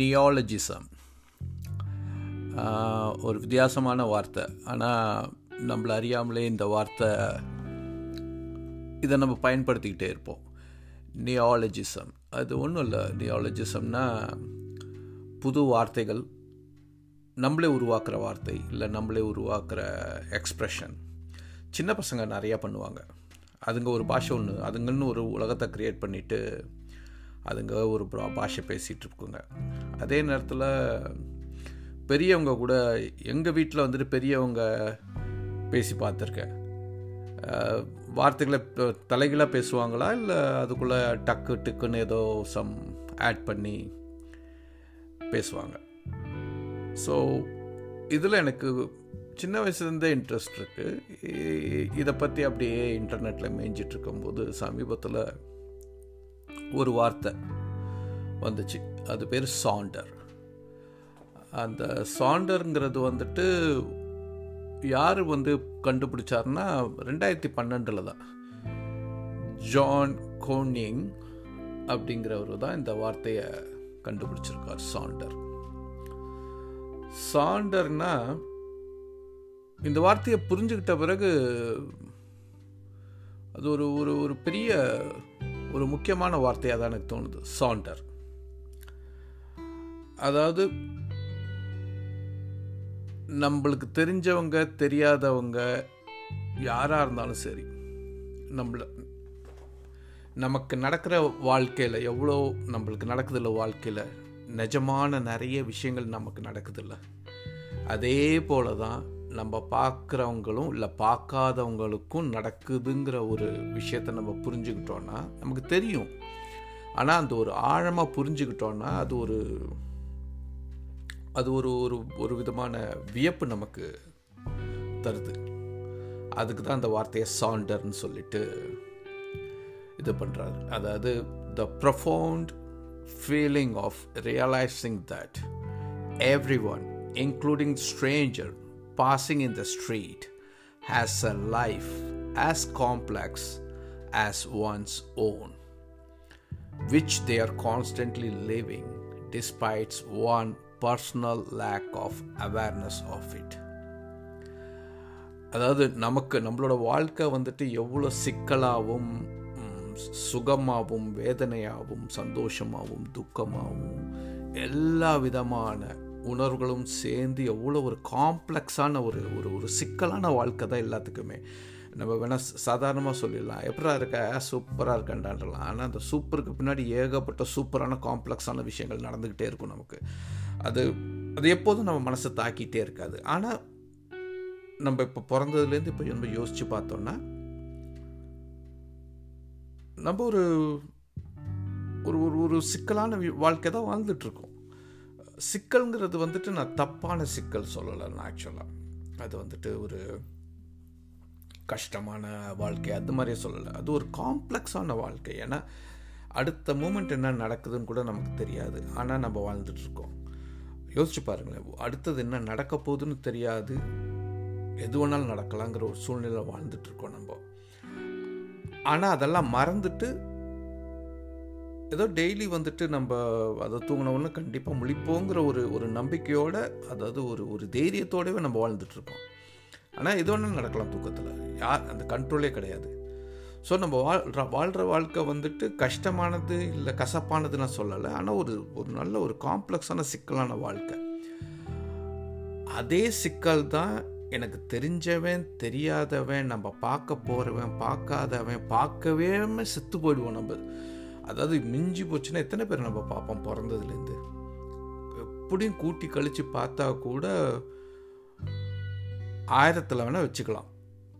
நியாலஜிசம் ஒரு வித்தியாசமான வார்த்தை. ஆனால் நம்மளை அறியாமலே இந்த வார்த்தை இதை நம்ம பயன்படுத்திக்கிட்டே இருப்போம். நியாலஜிசம் அது ஒன்றும் இல்லை. நியாலஜிசம்னா புது வார்த்தைகள் நம்மளே உருவாக்குற வார்த்தை இல்லை நம்மளே உருவாக்குற எக்ஸ்ப்ரெஷன் சின்ன பசங்க நிறையா பண்ணுவாங்க. அதுங்க ஒரு பாஷை ஒன்று அதுங்கன்னு ஒரு உலகத்தை க்ரியேட் பண்ணிவிட்டு அதுங்க ஒரு பாஷை பேசிகிட்டு இருக்குங்க. அதே நேரத்தில் பெரியவங்க கூட எங்கள் வீட்டில் வந்துட்டு பெரியவங்க பேசி பார்த்துருக்கேன். வார்த்தைகளை தலைகளாக பேசுவாங்களா? இல்லை அதுக்குள்ளே டக்கு டக்குன்னு ஏதோ சம் ஆட் பண்ணி பேசுவாங்க. ஸோ இதில் எனக்கு சின்ன வயசுலேருந்தே இன்ட்ரெஸ்ட் இருக்குது இதை பற்றி அப்படியே இன்டர்நெட்டில் மேய்ஞ்சிட்டு இருக்கும்போது சமீபத்தில் ஒரு வார்த்தை வந்துச்சு. அது பேர் சாண்டர். அந்த சாண்டருங்கிறது வந்துட்டு யார் வந்து கண்டுபிடிச்சாருன்னா ரெண்டாயிரத்தி பன்னெண்டில் தான். ஜான் கோனிங் அப்படிங்கிறவர் தான் இந்த வார்த்தையை கண்டுபிடிச்சிருக்கார் சாண்டர். சாண்டர்னா இந்த வார்த்தையை புரிஞ்சுக்கிட்ட பிறகு அது ஒரு ஒரு ஒரு பெரிய ஒரு முக்கியமான வார்த்தையாக தான் எனக்கு தோணுது சாண்டர். அதாவது நம்மளுக்கு தெரிஞ்சவங்க தெரியாதவங்க யாராக இருந்தாலும் சரி நம்மள நமக்கு நடக்கிற வாழ்க்கையில் எவ்வளோ நம்மளுக்கு நடக்குதில்ல வாழ்க்கையில் நிஜமான நிறைய விஷயங்கள் நமக்கு நடக்குதில்ல. அதே போல தான் நம்ம பார்க்குறவங்களும் இல்லை பார்க்காதவங்களுக்கும் நடக்குதுங்கிற ஒரு விஷயத்த நம்ம புரிஞ்சுக்கிட்டோன்னா நமக்கு தெரியும். ஆனால் அந்த ஒரு ஆழமாக புரிஞ்சுக்கிட்டோன்னா அது ஒரு அது ஒரு ஒரு ஒரு விதமான வியப்பு நமக்கு தருது. அதுக்கு தான் அந்த வார்த்தையை சாண்டர்னு சொல்லிட்டு இது பண்ணுறாரு அதாவது the profound feeling of realising that every one including stranger passing in the street has a life as complex as one's own which they are constantly living despite one personal lack of awareness of it அதாவது நமக்கு நம்மளோட வாழ்க்கை வந்துட்டு எவ்வளோ சிக்கலாகவும் சுகமாகவும் வேதனையாகவும் சந்தோஷமாகவும் துக்கமாகவும் எல்லா விதமான உணர்வுகளும் சேர்ந்து எவ்வளோ ஒரு காம்ப்ளெக்ஸான ஒரு ஒரு ஒரு சிக்கலான வாழ்க்கை தான் எல்லாத்துக்குமே. நம்ம வேணால் சாதாரணமாக சொல்லிடலாம். எப்படா இருக்க? சூப்பராக இருக்கண்டான்றலாம் ஆனால் அந்த சூப்பருக்கு பின்னாடி ஏகப்பட்ட சூப்பரான காம்ப்ளெக்ஸான விஷயங்கள் நடந்துக்கிட்டே இருக்கும் நமக்கு. அது அது எப்போதும் நம்ம மனசை தாக்கிட்டே இருக்காது. ஆனால் நம்ம இப்போ பிறந்ததுலேருந்து இப்போ நம்ம யோசித்து பார்த்தோன்னா நம்ம ஒரு ஒரு ஒரு ஒரு சிக்கலான வாழ்க்கை தான் வாழ்ந்துட்டுருக்கோம். சிக்கல்ங்கிறது வந்துட்டு நான் தப்பான சிக்கல் சொல்லலை நான் ஆக்சுவலாக அது வந்துட்டு ஒரு கஷ்டமான வாழ்க்கை அது மாதிரியே சொல்லலை. அது ஒரு காம்ப்ளெக்ஸான வாழ்க்கை. ஏன்னா அடுத்த மூமெண்ட் என்ன நடக்குதுன்னு கூட நமக்கு தெரியாது. ஆனால் நம்ம வாழ்ந்துட்டுருக்கோம். யோசிச்சு பாருங்களேன் அடுத்தது என்ன நடக்க போகுதுன்னு தெரியாது. எது வேணாலும் நடக்கலாங்கிற ஒரு சூழ்நிலை வாழ்ந்துட்டுருக்கோம் நம்ம. ஆனால் அதெல்லாம் மறந்துட்டு ஏதோ டெய்லி வந்துட்டு நம்ம அதை தூங்கினவுன்னு கண்டிப்பாக முழிப்போங்கிற ஒரு ஒரு நம்பிக்கையோட அதாவது ஒரு ஒரு தைரியத்தோடவே நம்ம வாழ்ந்துட்டுருக்கோம் ஆனால் எது வேணாலும் நடக்கலாம் தூக்கத்தில். யார் அந்த கண்ட்ரோலே கிடையாது. ஸோ நம்ம வாழ்கிற வாழ்கிற வாழ்க்கை வந்துட்டு கஷ்டமானது இல்லை கசப்பானது நான் சொல்லலை. ஆனால் ஒரு ஒரு நல்ல ஒரு காம்ப்ளெக்ஸான சிக்கலான வாழ்க்கை. அதே சிக்கல் தான் எனக்கு தெரிஞ்சவன் தெரியாதவன் நம்ம பார்க்க போகிறவன் பார்க்காதவன் பார்க்கவே செத்து போயிடுவோம் நம்ம. அதாவது மிஞ்சி போச்சுன்னா எத்தனை பேர் நம்ம பார்ப்போம் பிறந்ததுலேருந்து? எப்படியும் கூட்டி கழித்து பார்த்தா கூட ஆயிரத்தில் வேணால் வச்சுக்கலாம்.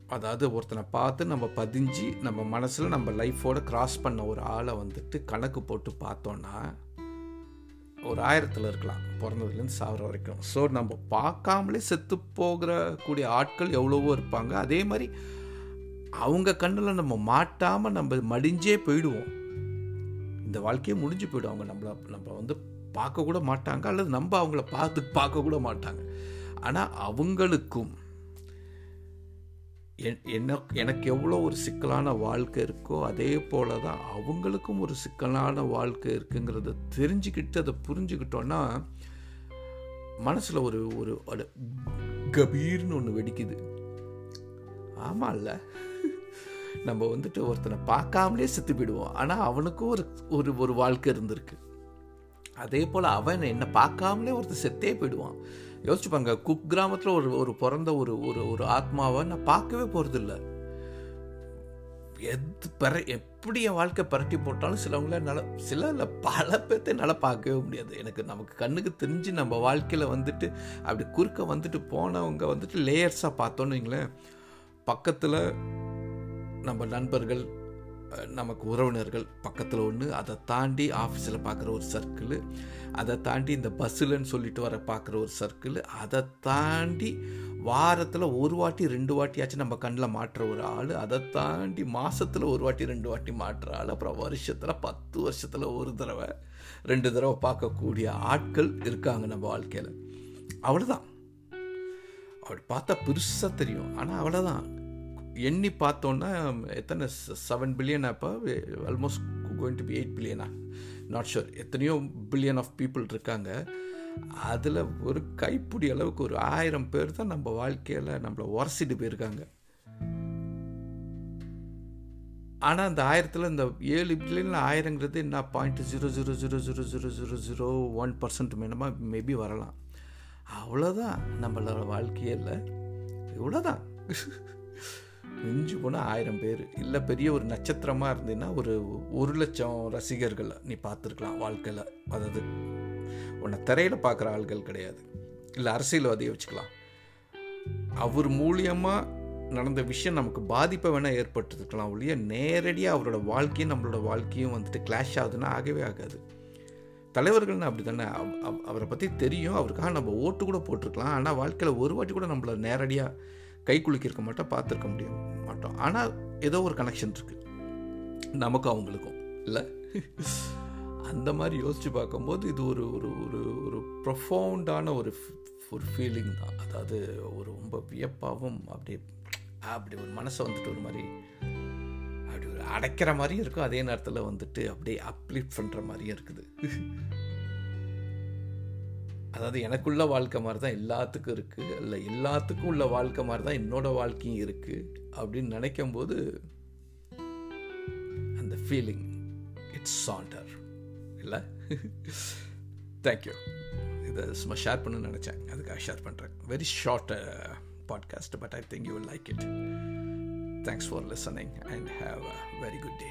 அதாவது ஒருத்தனை பார்த்து நம்ம பதிஞ்சு நம்ம மனசில் நம்ம லைஃபோட கிராஸ் பண்ண ஒரு ஆளை வந்துட்டு கணக்கு போட்டு பார்த்தோன்னா ஒரு ஆயிரத்தில் இருக்கலாம். பிறந்ததுலேருந்து சாகிற வரைக்கும். ஸோ நம்ம பார்க்காமலே செத்து போகிற கூடிய ஆட்கள் எவ்வளவோ இருப்பாங்க. அதே மாதிரி அவங்க கண்ணில் நம்ம மாட்டாமல் நம்ம மடிஞ்சே போயிடுவோம். இந்த வாழ்க்கையே முடிஞ்சு போயிடும். அவங்க நம்மளை நம்ம வந்து பார்க்க கூட மாட்டாங்க. அல்லது நம்ம அவங்கள பார்த்து பார்க்க கூட மாட்டாங்க. ஆனால் அவங்களுக்கும் என்ன எனக்கு எவ்வளோ ஒரு சிக்கலான வாழ்க்கை இருக்கோ அதே போல தான் அவங்களுக்கும் ஒரு சிக்கலான வாழ்க்கை இருக்குங்கிறத தெரிஞ்சுக்கிட்டு அதை புரிஞ்சுக்கிட்டோன்னா மனசில் ஒரு ஒரு ஒரு கபீர்னு ஒன்று வெடிக்குது. ஆமாம்ல நம்ம வந்துட்டு ஒருத்தனை பார்க்காமலே செத்து போயிடுவோம். ஆனால் அவனுக்கும் ஒரு ஒரு ஒரு வாழ்க்கை இருந்திருக்கு. அதே போல் அவன் என்னை பார்க்காமலே ஒருத்தர் செத்தே போயிடுவான். யோசிச்சுப்பாங்க குக் கிராமத்தில் ஒரு ஒரு பிறந்த ஒரு ஒரு ஒரு ஆத்மாவை நான் பார்க்கவே போகிறதில்ல எது பெற எப்படி என் வாழ்க்கை பரட்டி போட்டாலும் சிலவங்கள நல்ல சில இல்லை பல பேர்த்த என்னால் பார்க்கவே முடியாது. எனக்கு நமக்கு கண்ணுக்கு தெரிஞ்சு நம்ம வாழ்க்கையில் வந்துட்டு அப்படி குறுக்க வந்துட்டு போனவங்க வந்துட்டு லேயர்ஸாக பார்த்தோன்னு வைங்களேன் பக்கத்தில் நம்ம நண்பர்கள் நமக்கு உறவினர்கள் பக்கத்தில் ஒன்று அதை தாண்டி ஆஃபீஸில் பார்க்குற ஒரு சர்க்கிள் அதை தாண்டி இந்த பஸ்ஸில்னு சொல்லிட்டு வர பார்க்குற ஒரு சர்க்கிள் அதை தாண்டி வாரத்தில் ஒரு வாட்டி ரெண்டு வாட்டியாச்சும் நம்ம கண்ணில் மாட்டுற ஒரு ஆள் அதை தாண்டி மாதத்தில் ஒரு வாட்டி ரெண்டு வாட்டி மாட்டுற ஆள் அப்புறம் வருஷத்தில் பத்து வருஷத்தில் ஒரு தடவை ரெண்டு தடவை பார்க்கக்கூடிய ஆட்கள் இருக்காங்க நம்ம வாழ்க்கையில். அவ்வளோதான் அவள் பார்த்தா பெருசாக தெரியும். ஆனால் அவ்வளோதான் எண்ணி பார்த்தோன்னா எத்தனை செவன் பில்லியன் அப்போ almost going to be eight பில்லியனா not sure எத்தனையோ பில்லியன் ஆஃப் பீப்புள் இருக்காங்க. அதில் ஒரு கைப்பிடி அளவுக்கு ஒரு ஆயிரம் பேர் தான் நம்ம வாழ்க்கையில் நம்மளை உரசிட்டு போயிருக்காங்க. ஆனால் அந்த ஆயிரத்தில் இந்த ஏழு பில்லியனில் ஆயிரங்கிறது என்ன? Point zero zero zero zero zero zero zero one percent மேனமா maybe வரலாம். அவ்வளோதான் நம்மளோட வாழ்க்கையில். இவ்வளோதான் மிஞ்சு போனால் ஆயிரம் பேர். இல்லை பெரிய ஒரு நட்சத்திரமாக இருந்தீங்கன்னா ஒரு ஒரு லட்சம் ரசிகர்கள் நீ பார்த்துருக்கலாம் வாழ்க்கையில். அதாவது உன்னை திரையில் பார்க்குற ஆள்கள் கிடையாது. இல்லை அரசியல்வாதியை வச்சுக்கலாம். அவர் மூலியமாக நடந்த விஷயம் நமக்கு பாதிப்பை வேணால் ஏற்பட்டுருக்கலாம் ஒழிய நேரடியாக அவரோட வாழ்க்கையும் நம்மளோட வாழ்க்கையும் வந்துட்டு கிளாஷ் ஆகுதுன்னா ஆகவே ஆகாது. தலைவர்கள்னு அப்படி தானே அவரை பற்றி தெரியும். அவருக்காக நம்ம ஓட்டு கூட போட்டிருக்கலாம். ஆனால் வாழ்க்கையில் ஒரு வாட்டி கூட நம்மளை நேரடியாக கை குலுக்கியிருக்க மாட்டோம் பார்த்துருக்க முடியும் மாட்டோம். ஆனால் ஏதோ ஒரு கனெக்ஷன் இருக்குது நமக்கும் அவங்களுக்கும். இல்லை? அந்த மாதிரி யோசித்து பார்க்கும்போது இது ஒரு ஒரு ஒரு ஒரு ப்ரொஃபவுண்டான ஒரு ஒரு ஃபீலிங் தான். அதாவது ஒரு ரொம்ப வியப்பாகவும் அப்படியே அப்படி ஒரு மனசை வந்துட்டு ஒரு மாதிரி அப்படி ஒரு அடைக்கிற மாதிரியும் இருக்கும். அதே நேரத்தில் வந்துட்டு அப்படியே அப்லிஃப்ட் பண்ணுற மாதிரியும் இருக்குது. அதாவது எனக்குள்ள வாழ்க்கை மாதிரி தான் எல்லாத்துக்கும் இருக்குது இல்லை எல்லாத்துக்கும் உள்ள வாழ்க்கை மாதிரி தான் என்னோட வாழ்க்கையும் இருக்குது அப்படின்னு நினைக்கும் போது அந்த ஃபீலிங் இட்ஸ் சாண்டர் இல்லை? தேங்க்யூ இதை சும்மா ஷேர் பண்ண நினச்சேன். அதுக்காக ஷேர் பண்ணுறேன் very short podcast but I think you like it thanks for listening and have a very good day